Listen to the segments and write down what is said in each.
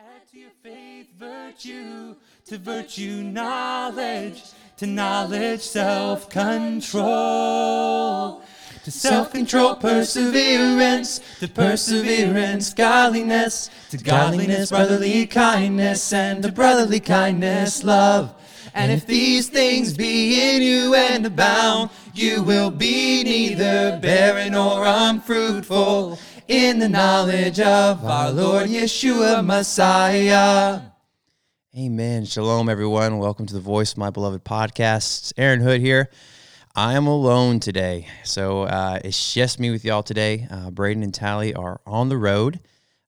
Add to your faith virtue, to virtue knowledge, to knowledge self control, to self control perseverance, to perseverance godliness, to godliness brotherly kindness, and to brotherly kindness love. And if these things be in you and abound, you will be neither barren nor unfruitful in the knowledge of our Lord Yeshua Messiah. Amen. Shalom, everyone. Welcome to the Voice of My Beloved podcast. Aaron Hood here. I am alone today, so uh, it's just me with y'all today. Uh, Braden and Tally are on the road,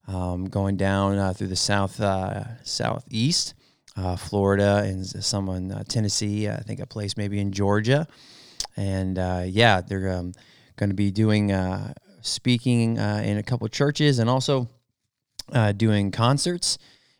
um, going down uh, through the south uh, southeast, uh, Florida, and some in uh, Tennessee. I think a place maybe in Georgia, and yeah, they're um, going to be doing speaking uh, in a couple churches and also uh, doing concerts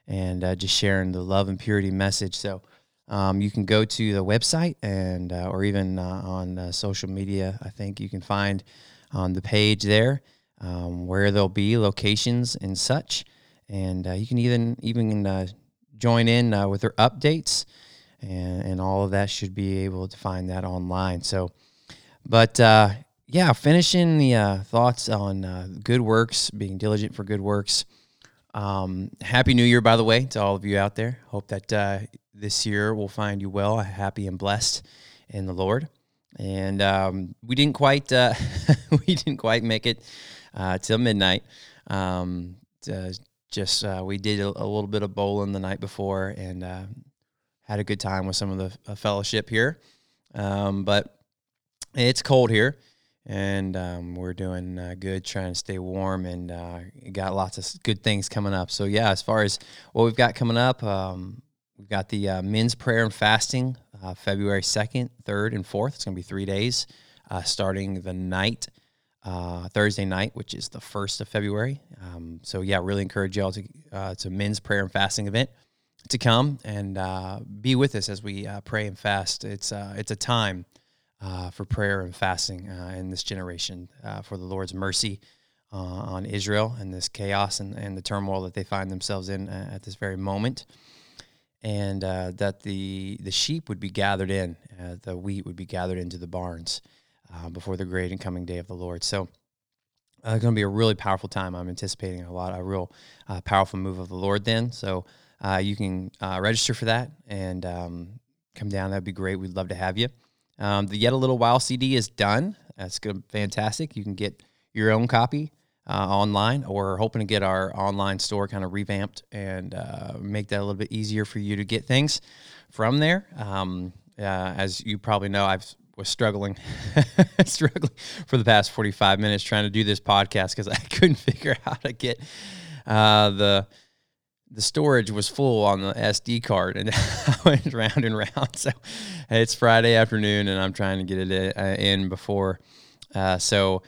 and uh, just sharing the love and purity message. So um, you can go to the website and uh, or even uh, on uh, social media. I think you can find on the page there um, where there'll be locations and such, and you can even even join in with their updates. And, and all of that should be able to find that online. So, but yeah, finishing the uh, thoughts on uh, good works, being diligent for good works. Um, Happy New Year, by the way, to all of you out there. Hope that uh, this year will find you well, happy and blessed in the Lord. And um, we didn't quite uh, we didn't quite make it uh, till midnight. Um, just uh, we did a, a, little bit of bowling the night before and had a good time with some of the fellowship here. Um, but it's cold here and um, we're doing uh, good, trying to stay warm, and uh, got lots of good things coming up. So yeah, as far as what we've got coming up, um, we've got the uh, men's prayer and fasting, uh, February second, third, and fourth. It's going to be three days, uh, starting the night. Uh, Thursday night, which is the first of February. Um, so yeah, really encourage y'all to it's a men's prayer and fasting event to come and be with us as we pray and fast. It's it's a time uh, for prayer and fasting uh, in this generation uh, for the Lord's mercy uh, on Israel and this chaos and, and the turmoil that they find themselves in uh, at this very moment. And uh, that the, the sheep would be gathered in, the wheat would be gathered into the barns before the great and coming day of the Lord. So, it's going to be a really powerful time. I'm anticipating a lot, a real powerful move of the Lord then. So, you can register for that and um, come down. That'd be great. We'd love to have you. Um, the Yet a Little While CD is done. That's good, fantastic. You can get your own copy uh, online, or hoping to get our online store kind of revamped and uh, make that a little bit easier for you to get things from there. Um, uh, as you probably know, I've was struggling, struggling for the past forty five minutes trying to do this podcast because I couldn't figure out how to get uh, the the storage was full on the SD card, and I went round and round. So it's Friday afternoon, and I'm trying to get it uh, in before. Uh, so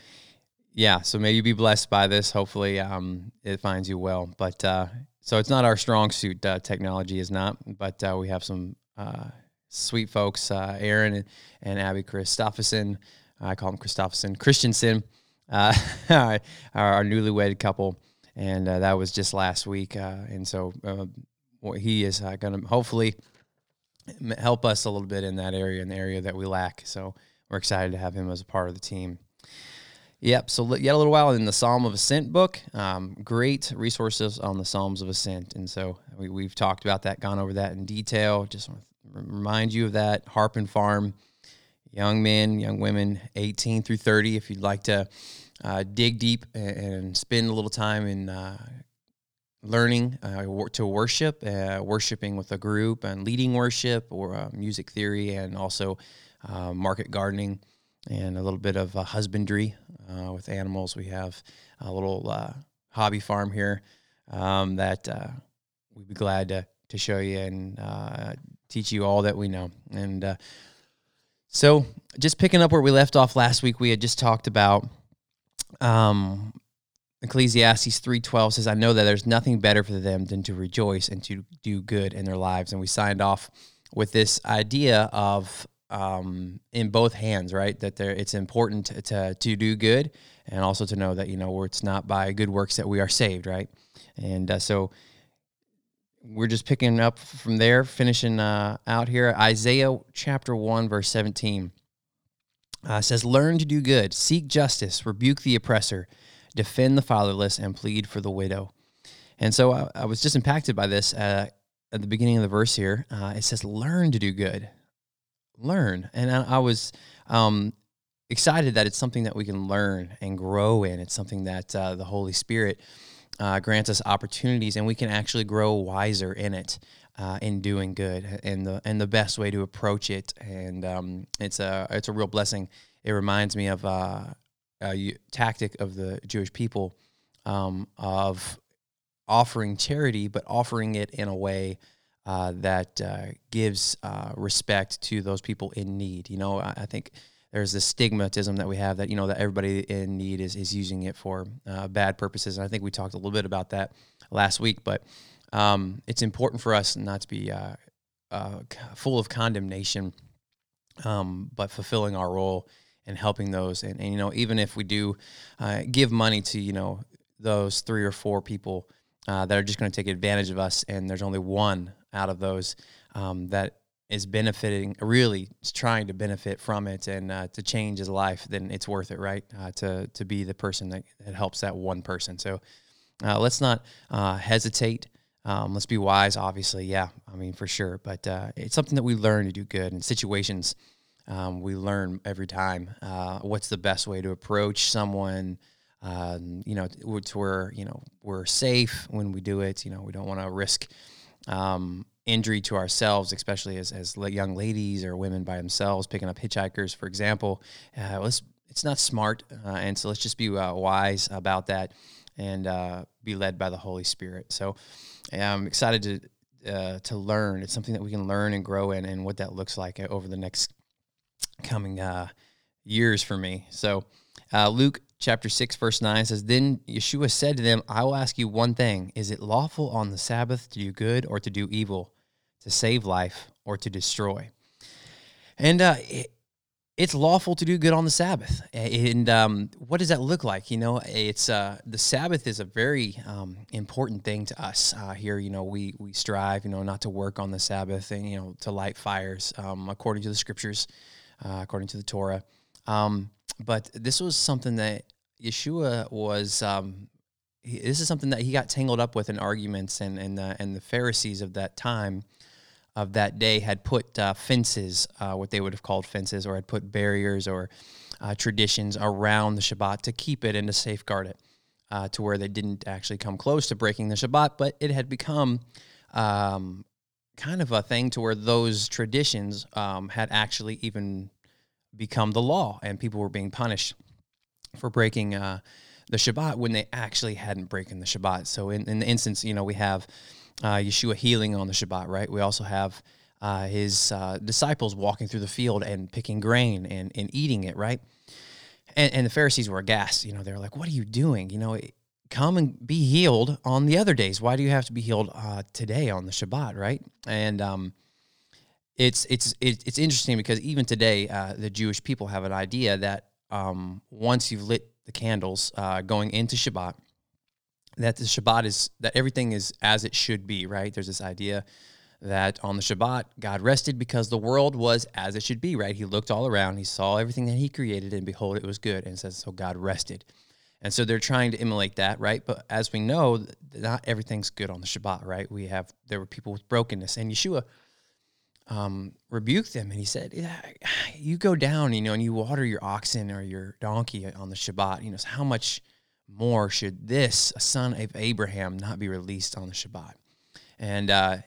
yeah, so may you be blessed by this. Hopefully, um, it finds you well. But uh, so it's not our strong suit. Uh, technology is not, but uh, we have some uh, sweet folks, Aaron and, Abby Christopherson. I call them Christopherson Christensen, our, our newlywed couple and uh, that was just last week. Uh, and so uh, he is uh, going to hopefully help us a little bit in that area, in the area that we lack. So we're excited to have him as a part of the team. Yep. So yet a little while in the Psalm of Ascent book, um, great resources on the Psalms of Ascent, and so we, have talked about that, gone over that in detail. Just want to remind you of that. Harp and Farm, young men, young women, 18 through 30. If you'd like to uh, dig deep and, spend a little time in uh, learning uh, to worship, uh, worshiping with a group, and leading worship or uh, music theory, and also market gardening and a little bit of husbandry with animals. We have a little hobby farm here um, that we'd be glad to, to show you and teach you all that we know. And so, just picking up where we left off last week, we had just talked about um, Ecclesiastes 3:12 says, "I know that there's nothing better for them than to rejoice and to do good in their lives." And we signed off with this idea of um, in both hands, right? That there, it's important to, to, do good, and also to know that you know it's not by good works that we are saved, right? And uh, so we're just picking up from there, finishing uh, out here. Isaiah chapter 1, verse 17 uh, says, Learn to do good, seek justice, rebuke the oppressor, defend the fatherless, and plead for the widow. And so I, I was just impacted by this uh, at the beginning of the verse here. Uh, it says, Learn to do good. Learn. And I, I was um, excited that it's something that we can learn and grow in. It's something that uh, the Holy Spirit uh, grants us opportunities, and we can actually grow wiser in it. Uh, in doing good and the and the best way to approach it and um, it's a it's a real blessing. It reminds me of uh, a tactic of the Jewish people um, of offering charity, but offering it in a way uh, that uh, gives uh, respect to those people in need. You know, I, I, think there's this stigmatism that we have that you know that everybody in need is is using it for uh, bad purposes. And I think we talked a little bit about that last week, but um, it's important for us not to be uh, uh, full of condemnation, um, but fulfilling our role and helping those. And, and you know, even if we do give money to you know those three or four people uh, that are just going to take advantage of us, and there's only one out of those um, that is benefiting, really trying to benefit from it and uh, to change his life, then it's worth it, right? Uh, to to be the person that, that helps that one person. So uh, let's not uh, hesitate. Um, let's be wise, obviously, yeah, I mean for sure. But uh, it's something that we learn to do good in situations. Um, we learn every time what's the best way to approach someone um, you know, to where you know we're safe when we do it. You know, we don't want to risk um, injury to ourselves, especially as as young ladies or women by themselves picking up hitchhikers, for example. Uh, let's it's not smart, uh, and so let's just be uh, wise about that and uh, be led by the Holy Spirit. So I'm excited to uh, to learn. It's something that we can learn and grow in, and what that looks like uh, over the next coming years for me. So Luke chapter 6, verse 9 says, Then Yeshua said to them, I will ask you one thing. Is it lawful on the Sabbath to do good or to do evil, to save life or to destroy? And uh, it, it's lawful to do good on the Sabbath. And um, what does that look like? You know, it's uh, the Sabbath is a very um, important thing to us uh, here. You know, we we strive, you know, not to work on the Sabbath and you know to light fires um, according to the scriptures, uh, according to the Torah. Um, but this was something that Yeshua was. Um, he, this is something that he got tangled up with in arguments, and and the, and the Pharisees of that time, of that day, had put uh, fences, uh, what they would have called fences, or had put barriers or uh, traditions around the Shabbat to keep it and to safeguard it, uh, to where they didn't actually come close to breaking the Shabbat, but it had become. Um, kind of a thing to where those traditions um, had actually even become the law and people were being punished for breaking uh, the Shabbat when they actually hadn't broken the Shabbat. So in, in the instance, you know, we have uh, Yeshua healing on the Shabbat, right? We also have uh, his uh, disciples walking through the field and picking grain and, and eating it, right? And, and the Pharisees were aghast. You know, they're like, "What are you doing? You know, come and be healed on the other days. Why do you have to be healed uh, today on the Shabbat, right?" And um, it's it's it's interesting because even today, uh, the Jewish people have an idea that um, once you've lit the candles uh, going into Shabbat, that the Shabbat is that everything is as it should be, right? There's this idea that on the Shabbat, God rested because the world was as it should be, right? He looked all around, he saw everything that he created, and behold, it was good. And says, so God rested. And so they're trying to emulate that, right? But as we know, not everything's good on the Shabbat, right? We have, there were people with brokenness. And Yeshua um, rebuked them and he said, yeah, You go down, you know, and you water your oxen or your donkey on the Shabbat. You know, so how much more should this, son of Abraham, not be released on the Shabbat? And uh,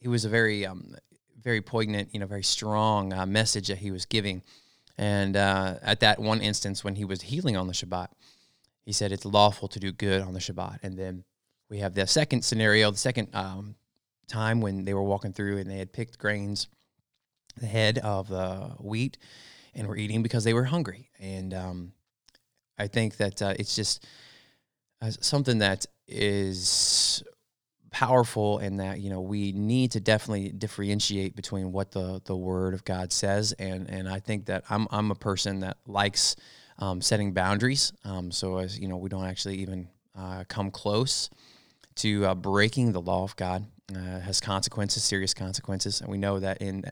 it was a very, um, very poignant, you know, very strong uh, message that he was giving. And uh, at that one instance, when he was healing on the Shabbat, he said it's lawful to do good on the Shabbat. And then we have the second scenario, the second um, time when they were walking through and they had picked grains, the head of the wheat, and were eating because they were hungry. And um, I think that uh, it's just uh, something that is powerful in that you know we need to definitely differentiate between what the the word of God says. And and I think that I'm I'm a person that likes um, setting boundaries. Um, so as you know we don't actually even uh, come close to uh, breaking the law of God uh, has consequences, serious consequences, and we know that in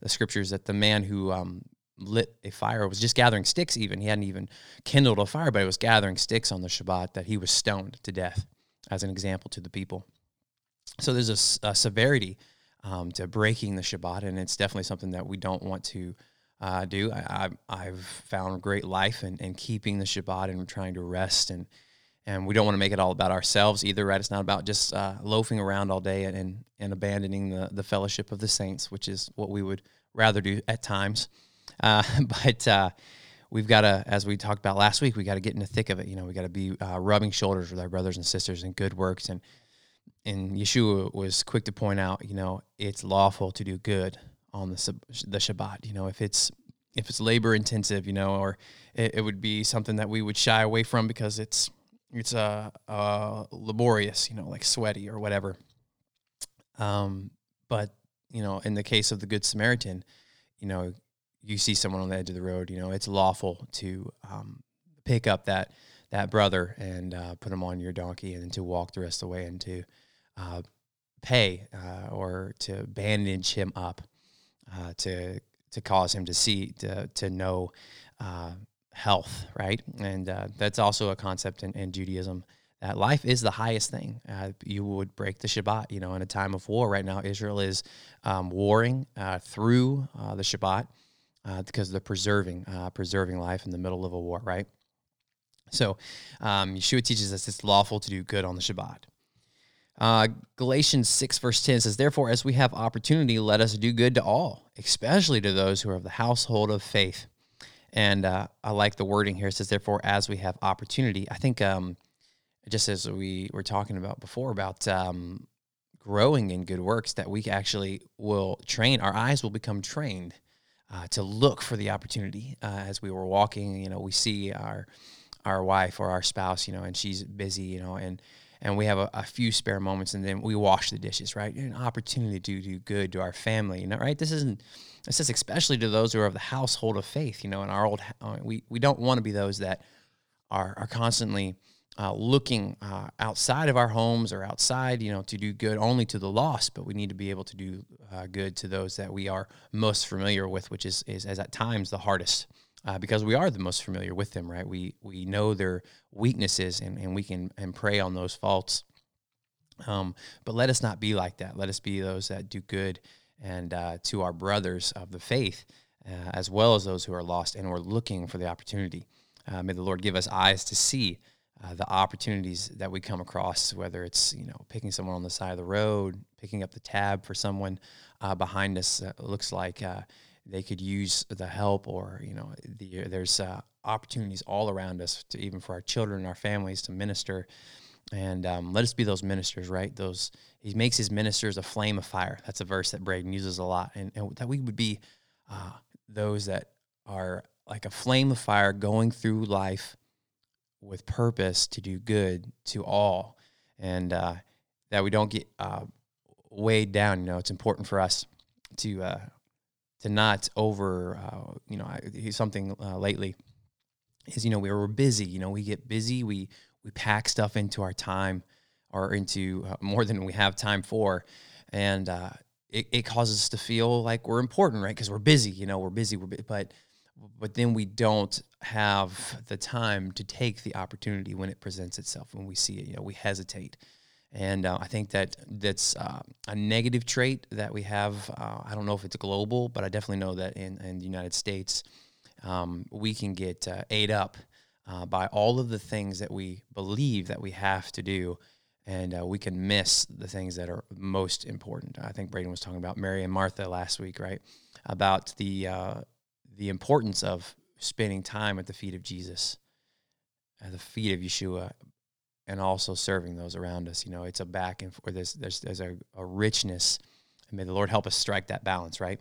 the scriptures that the man who um, lit a fire was just gathering sticks. Even he hadn't even kindled a fire, but he was gathering sticks on the Shabbat that he was stoned to death, as an example to the people. So there's a, a severity um, to breaking the Shabbat, and it's definitely something that we don't want to uh, do. I, have found great life in, in, keeping the Shabbat and trying to rest, and and we don't want to make it all about ourselves either, right? It's not about just uh, loafing around all day and, and, and abandoning the the fellowship of the saints, which is what we would rather do at times. Uh, but uh, we've got to, as we talked about last week, we got to get in the thick of it. You know, we got to be uh, rubbing shoulders with our brothers and sisters in good works and and Yeshua was quick to point out, you know, it's lawful to do good on the the Shabbat. You know, if it's if it's labor intensive, you know, or it, it would be something that we would shy away from because it's it's uh, uh laborious, you know, like sweaty or whatever. Um, but you know, in the case of the Good Samaritan, you know, you see someone on the edge of the road, you know, it's lawful to um, pick up that that brother and uh, put him on your donkey and to walk the rest of the way and to uh, pay uh, or to bandage him up uh, to to cause him to see to to know uh, health, right? And uh, that's also a concept in, in, Judaism that life is the highest thing. Uh, you would break the Shabbat, you know, in a time of war right now. Israel is um, warring through the Shabbat because they're preserving preserving life in the middle of a war, right? So, um, Yeshua teaches us it's lawful to do good on the Shabbat. Uh, Galatians 6, verse 10 says, Therefore, as we have opportunity, let us do good to all, especially to those who are of the household of faith. And uh, I like the wording here. It says, Therefore, as we have opportunity. I think, um, just as we were talking about before, about um, growing in good works, that we actually will train, our eyes will become trained uh, to look for the opportunity. Uh, as we were walking, you know, we see our our wife or our spouse, you know, and she's busy, you know, and and we have a, a, few spare moments and then we wash the dishes, right? An opportunity to do good to our family, you know, right? This isn't, this is especially to those who are of the household of faith, you know, in our old, uh, we, we don't want to be those that are, are constantly uh, looking uh, outside of our homes or outside, you know, to do good only to the lost, but we need to be able to do uh, good to those that we are most familiar with, which is, is, is at times the hardest uh, because we are the most familiar with them, right? We we know their weaknesses and, and we can and prey on those faults. Um, but let us not be like that. Let us be those that do good and uh, to our brothers of the faith, uh, as well as those who are lost and we're looking for the opportunity. May the Lord give us eyes to see uh, the opportunities that we come across, whether it's you know picking someone on the side of the road, picking up the tab for someone uh, behind us. looks like they could use the help or you know the, there's uh, opportunities all around us to even for our children and our families to minister. And um, let us be those ministers right? Those he makes his ministers a flame of fire. That's a verse that braden uses a lot. And, and that we would be uh, those that are like a flame of fire going through life with purpose to do good to all and uh, that we don't get uh, weighed down you know it's important for us to uh, to not over, uh, you know, I, something uh, lately is, you know, we were busy, you know, we get busy, we, we pack stuff into our time or into uh, more than we have time for. And it, it causes us to feel like we're important, right? Because we're busy, you know, we're busy, we're, but, but then we don't have the time to take the opportunity when it presents itself, when we see it, you know, we hesitate. And uh, I think that that's uh, a negative trait that we have. Uh, I don't know if it's global, but I definitely know that in, in the United States, um, we can get uh, ate up uh, by all of the things that we believe that we have to do. And uh, we can miss the things that are most important. I think Braden was talking about Mary and Martha last week, right? About the the importance of spending time at the feet of Jesus, at the feet of Yeshua, and also serving those around us. You know, it's a back and forth. There's there's, there's a, a richness, and may the Lord help us strike that balance, right?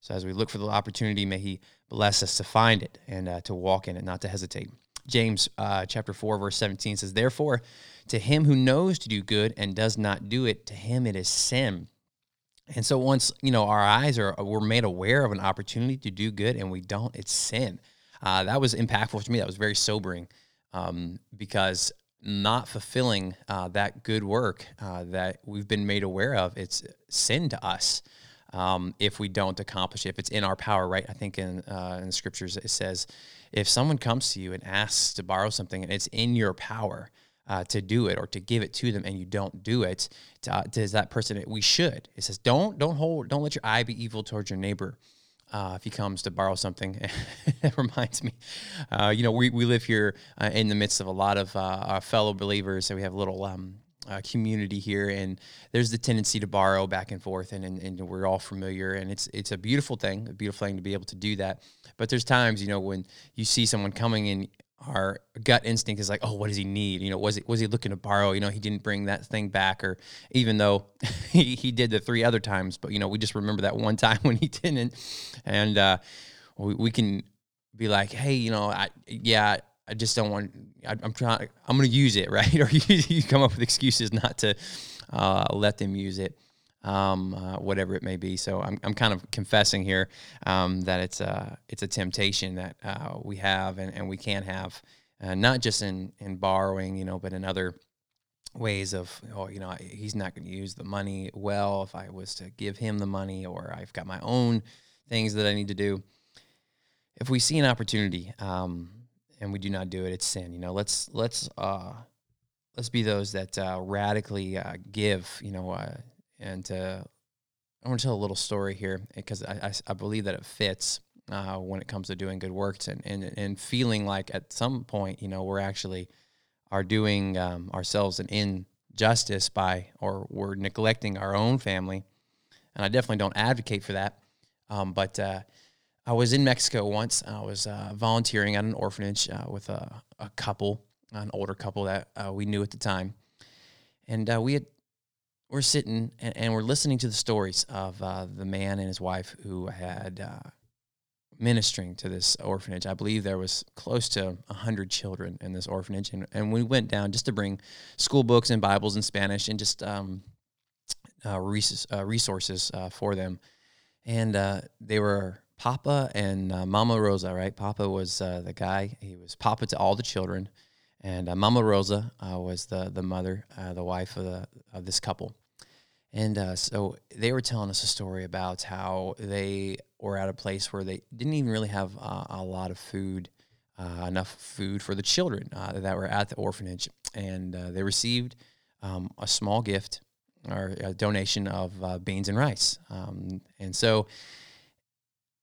So as we look for the opportunity, may He bless us to find it and uh, to walk in it, not to hesitate. James uh, chapter four verse seventeen says, "Therefore, to him who knows to do good and does not do it, to him it is sin." And so once you know our eyes are we're made aware of an opportunity to do good and we don't, it's sin. Uh, that was impactful to me. That was very sobering um, because not fulfilling uh, that good work uh, that we've been made aware of, it's sin to us um, if we don't accomplish it, if it's in our power, right? I think in, uh, in scriptures it says, if someone comes to you and asks to borrow something and it's in your power uh, to do it or to give it to them and you don't do it, to, uh, does that person, we should. It says, don't, don't hold, don't let your eye be evil towards your neighbor. Uh, if he comes to borrow something, it reminds me, uh, you know, we, we live here uh, in the midst of a lot of uh, our fellow believers, and we have a little um, uh, community here, and there's the tendency to borrow back and forth, and, and, and we're all familiar, and it's it's a beautiful thing, a beautiful thing to be able to do that. But there's times, you know, when you see someone coming in, our gut instinct is like, oh, what does he need? You know, was it was he looking to borrow? You know, he didn't bring that thing back, or even though he, he did the three other times, but you know, we just remember that one time when he didn't, and uh, we, we can be like, hey, you know, I yeah, I just don't want. I, am trying. I'm going to use it, right? or you, you, come up with excuses not to uh, let them use it, um, uh, whatever it may be. So I'm, I'm kind of confessing here um, that it's a it's a temptation that uh, we have and, and we can have, uh, not just in in borrowing, you know, but in other ways of oh you know he's not going to use the money well if I was to give him the money or I've got my own things that I need to do. If we see an opportunity. Um, and we do not do it, it's sin. You know, let's let's uh, let's be those that uh, radically uh, give. You know, uh, and uh, I want to tell a little story here because I, I, I believe that it fits uh, when it comes to doing good works and, and and feeling like at some point, you know, we're actually are doing um, ourselves an injustice by or we're neglecting our own family. And I definitely don't advocate for that. Um, but I was in Mexico once. I was uh, volunteering at an orphanage uh, with a, a, couple, an older couple that uh, we knew at the time, and uh, we had we're sitting and, and, we're listening to the stories of uh, the man and his wife who had uh, ministering to this orphanage. I believe there was close to hundred children in this orphanage, and, and we went down just to bring school books and Bibles in Spanish and just um, resources for them, and they were Papa and uh, Mama Rosa, right? Papa was uh, the guy. He was Papa to all the children, and uh, Mama Rosa uh, was the the mother, uh, the wife of the of this couple. And uh, so they were telling us a story about how they were at a place where they didn't even really have a lot of food, enough food for the children that were at the orphanage, and they received um, a small gift or a donation of beans and rice, um, and so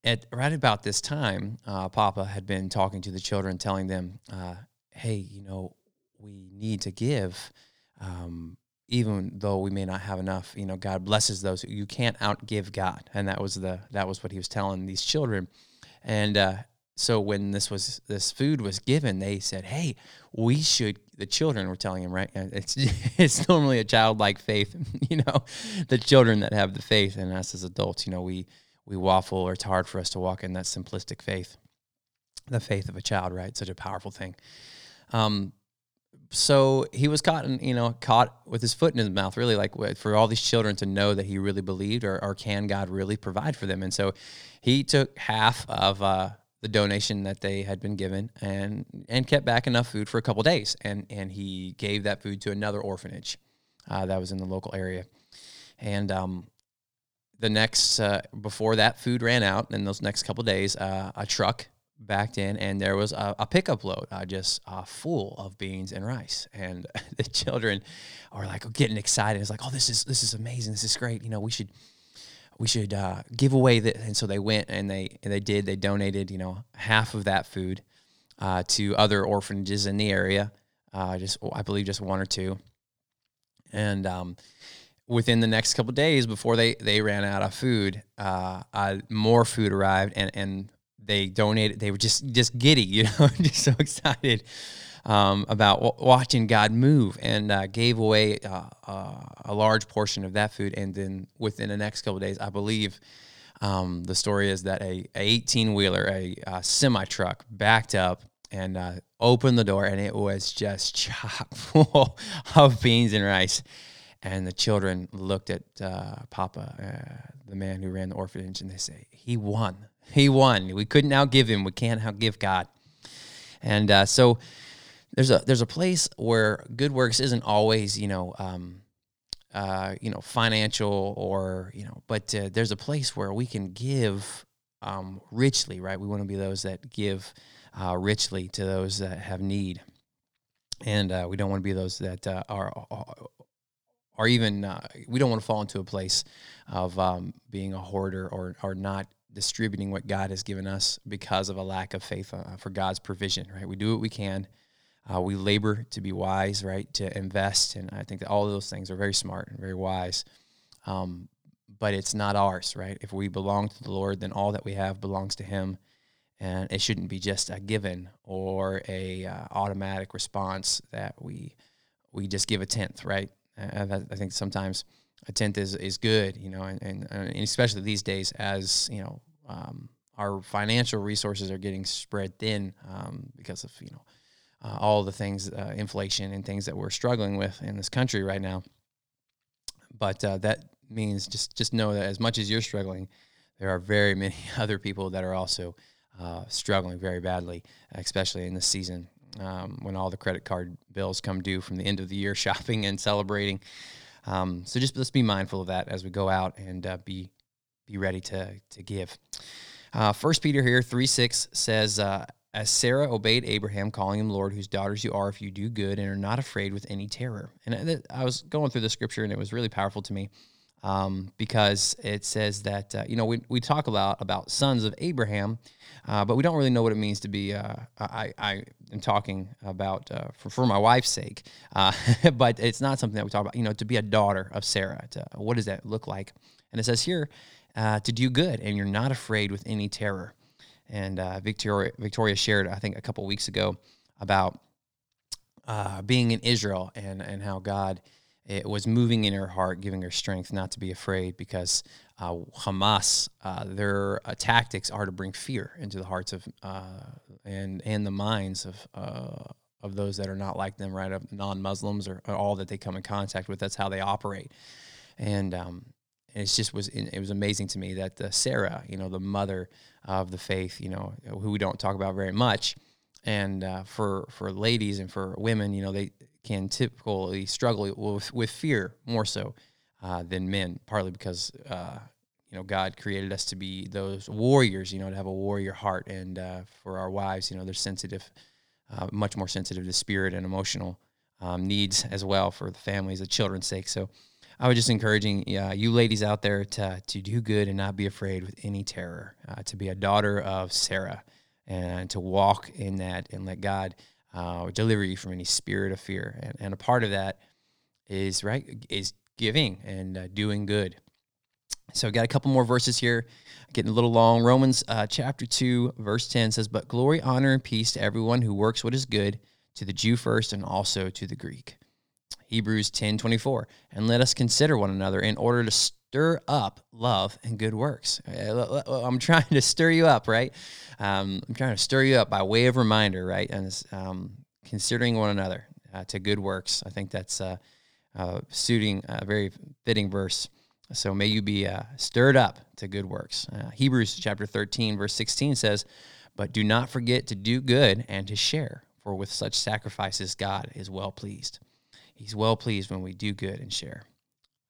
at right about this time, uh, Papa had been talking to the children, telling them, uh, "Hey, you know, we need to give, um, even though we may not have enough. You know, God blesses those. You can't outgive God." And that was the that was what he was telling these children. And uh, so when this was this food was given, they said, "Hey, we should." The children were telling him, right? It's it's normally a childlike faith, you know, the children that have the faith, and us as adults, you know, we we waffle or it's hard for us to walk in that simplistic faith, the faith of a child, right? Such a powerful thing. Um, so he was caught, in, you know, caught with his foot in his mouth, really, like for all these children to know that he really believed, or, or can God really provide for them? And so he took half of uh, the donation that they had been given and and kept back enough food for a couple days, and and he gave that food to another orphanage uh, that was in the local area, and um, the next uh, before that food ran out in those next couple days, uh, a truck backed in and there was a, a pickup load uh, just uh, full of beans and rice. And the children are like getting excited. It's like oh this is this is amazing. This is great. You know we should we should uh, give away that and so they went and they and they did. They donated you know half of that food uh, to other orphanages in the area just i believe just one or two. And um, within the next couple days before they they ran out of food uh, uh, more food arrived and and they donated they were just just giddy you know just so excited um, about w- watching god move and uh, gave away uh, uh, a large portion of that food and then within the next couple days i believe um, the story is that a, a 18 wheeler a, a semi truck backed up and uh, opened the door and it was just chock full of beans and rice and the children looked at uh, Papa, uh, the man who ran the orphanage, and they say, "He won. He won. We couldn't outgive him. We can't outgive God." And uh, so there's a there's a place where good works isn't always you know um, uh, you know financial or you know, but uh, there's a place where we can give um, richly, right? We want to be those that give uh, richly to those that have need, and uh, we don't want to be those that uh, are or even uh, we don't want to fall into a place of um, being a hoarder or or not distributing what God has given us because of a lack of faith uh, for God's provision. Right? We do what we can. Uh, we labor to be wise, right? To invest, and I think that all of those things are very smart and very wise. Um, but it's not ours, right? If we belong to the Lord, then all that we have belongs to Him, and it shouldn't be just a given or a uh, automatic response that we we just give a tenth, right? I, I think sometimes a tenth is, is good, you know, and, and, and especially these days as, you know, um, our financial resources are getting spread thin um, because of, you know, uh, all the things, uh, inflation and things that we're struggling with in this country right now. But uh, that means just, just know that as much as you're struggling, there are very many other people that are also uh, struggling very badly, especially in this season um, when all the credit card bills come due from the end of the year shopping and celebrating. Um, so just let's be mindful of that as we go out and uh, be be ready to to give. Uh, First Peter here three six says, uh, "As Sarah obeyed Abraham, calling him Lord, whose daughters you are, if you do good and are not afraid with any terror." And I was going through the scripture, and it was really powerful to me um, because it says that uh, you know we, we talk about about sons of Abraham, uh, but we don't really know what it means to be. Uh, I I am talking about uh, for for my wife's sake, uh, but it's not something that we talk about. You know, to be a daughter of Sarah. To, what does that look like? And it says here uh, to do good, and you're not afraid with any terror. And Victoria Victoria shared I think a couple weeks ago about being in Israel and and how God it was moving in her heart, giving her strength not to be afraid because uh, Hamas, uh, their uh, tactics are to bring fear into the hearts of uh, and and the minds of uh, of those that are not like them, right? Of non-Muslims or, or, all that they come in contact with. That's how they operate, and um, it just was it was amazing to me that Sarah, you know, the mother of the faith, you know, who we don't talk about very much, and uh, for for ladies and for women, you know, they can typically struggle with, with fear more so uh, than men, partly because uh, you know God created us to be those warriors, you know, to have a warrior heart, and uh, for our wives, you know, they're sensitive, uh, much more sensitive to spirit and emotional um, needs as well for the families, the children's sake. So. I was just encouraging you ladies out there to, to do good and not be afraid with any terror, uh, to be a daughter of Sarah and to walk in that and let God uh, deliver you from any spirit of fear. And, and a part of that is right is giving and uh, doing good. So I got a couple more verses here, getting a little long. Romans uh, chapter two, verse ten says, "But glory, honor, and peace to everyone who works what is good, to the Jew first, and also to the Greek." Hebrews ten twenty four, and let us consider one another in order to stir up love and good works. Uh, I'm trying to stir you up, right? Um, I'm trying to stir you up by way of reminder, right? And um, considering one another uh, to good works. I think that's uh, uh, suiting a very fitting verse. So may you be uh, stirred up to good works. Hebrews chapter 13, verse 16 says, But do not forget to do good and to share, for with such sacrifices God is well pleased. He's well pleased when we do good and share.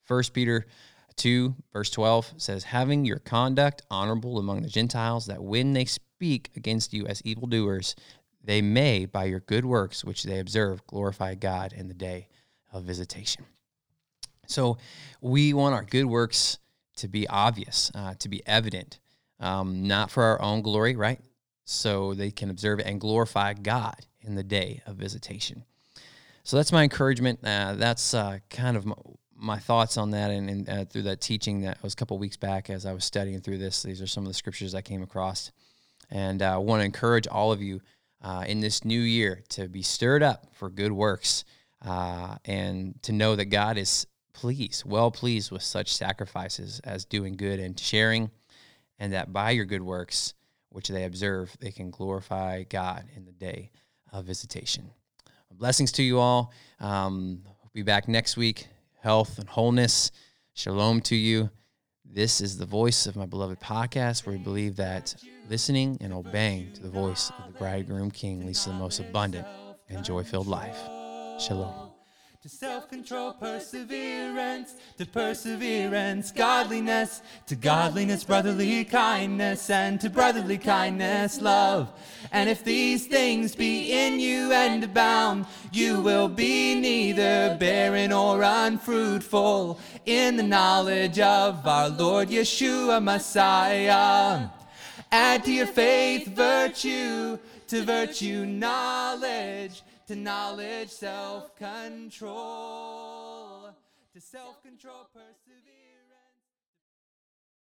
First Peter 2, verse 12 says, Having your conduct honorable among the Gentiles, that when they speak against you as evildoers, they may, by your good works which they observe, glorify God in the day of visitation. So we want our good works to be obvious, uh, to be evident, um, not for our own glory, right? So they can observe and glorify God in the day of visitation. So that's my encouragement. Uh, that's uh, kind of my, thoughts on that and, and uh, through that teaching that was a couple weeks back as I was studying through this. These are some of the scriptures I came across. And uh, I want to encourage all of you uh, in this new year to be stirred up for good works uh, and to know that God is pleased, well pleased with such sacrifices as doing good and sharing, and that by your good works, which they observe, they can glorify God in the day of visitation. Blessings to you all. Um, be back next week health, and wholeness. Shalom to you. This is the voice of my beloved podcast, where we believe that listening and obeying to the voice of the bridegroom king leads to the most abundant and joy filled life. Shalom. To self control, perseverance, to perseverance, godliness, to godliness, brotherly kindness, and to brotherly kindness, love. And if these things be in you and abound, you will be neither barren or unfruitful. In the knowledge of our Lord Yeshua Messiah. Add to your faith virtue, to virtue knowledge to knowledge, self control, to self control, person.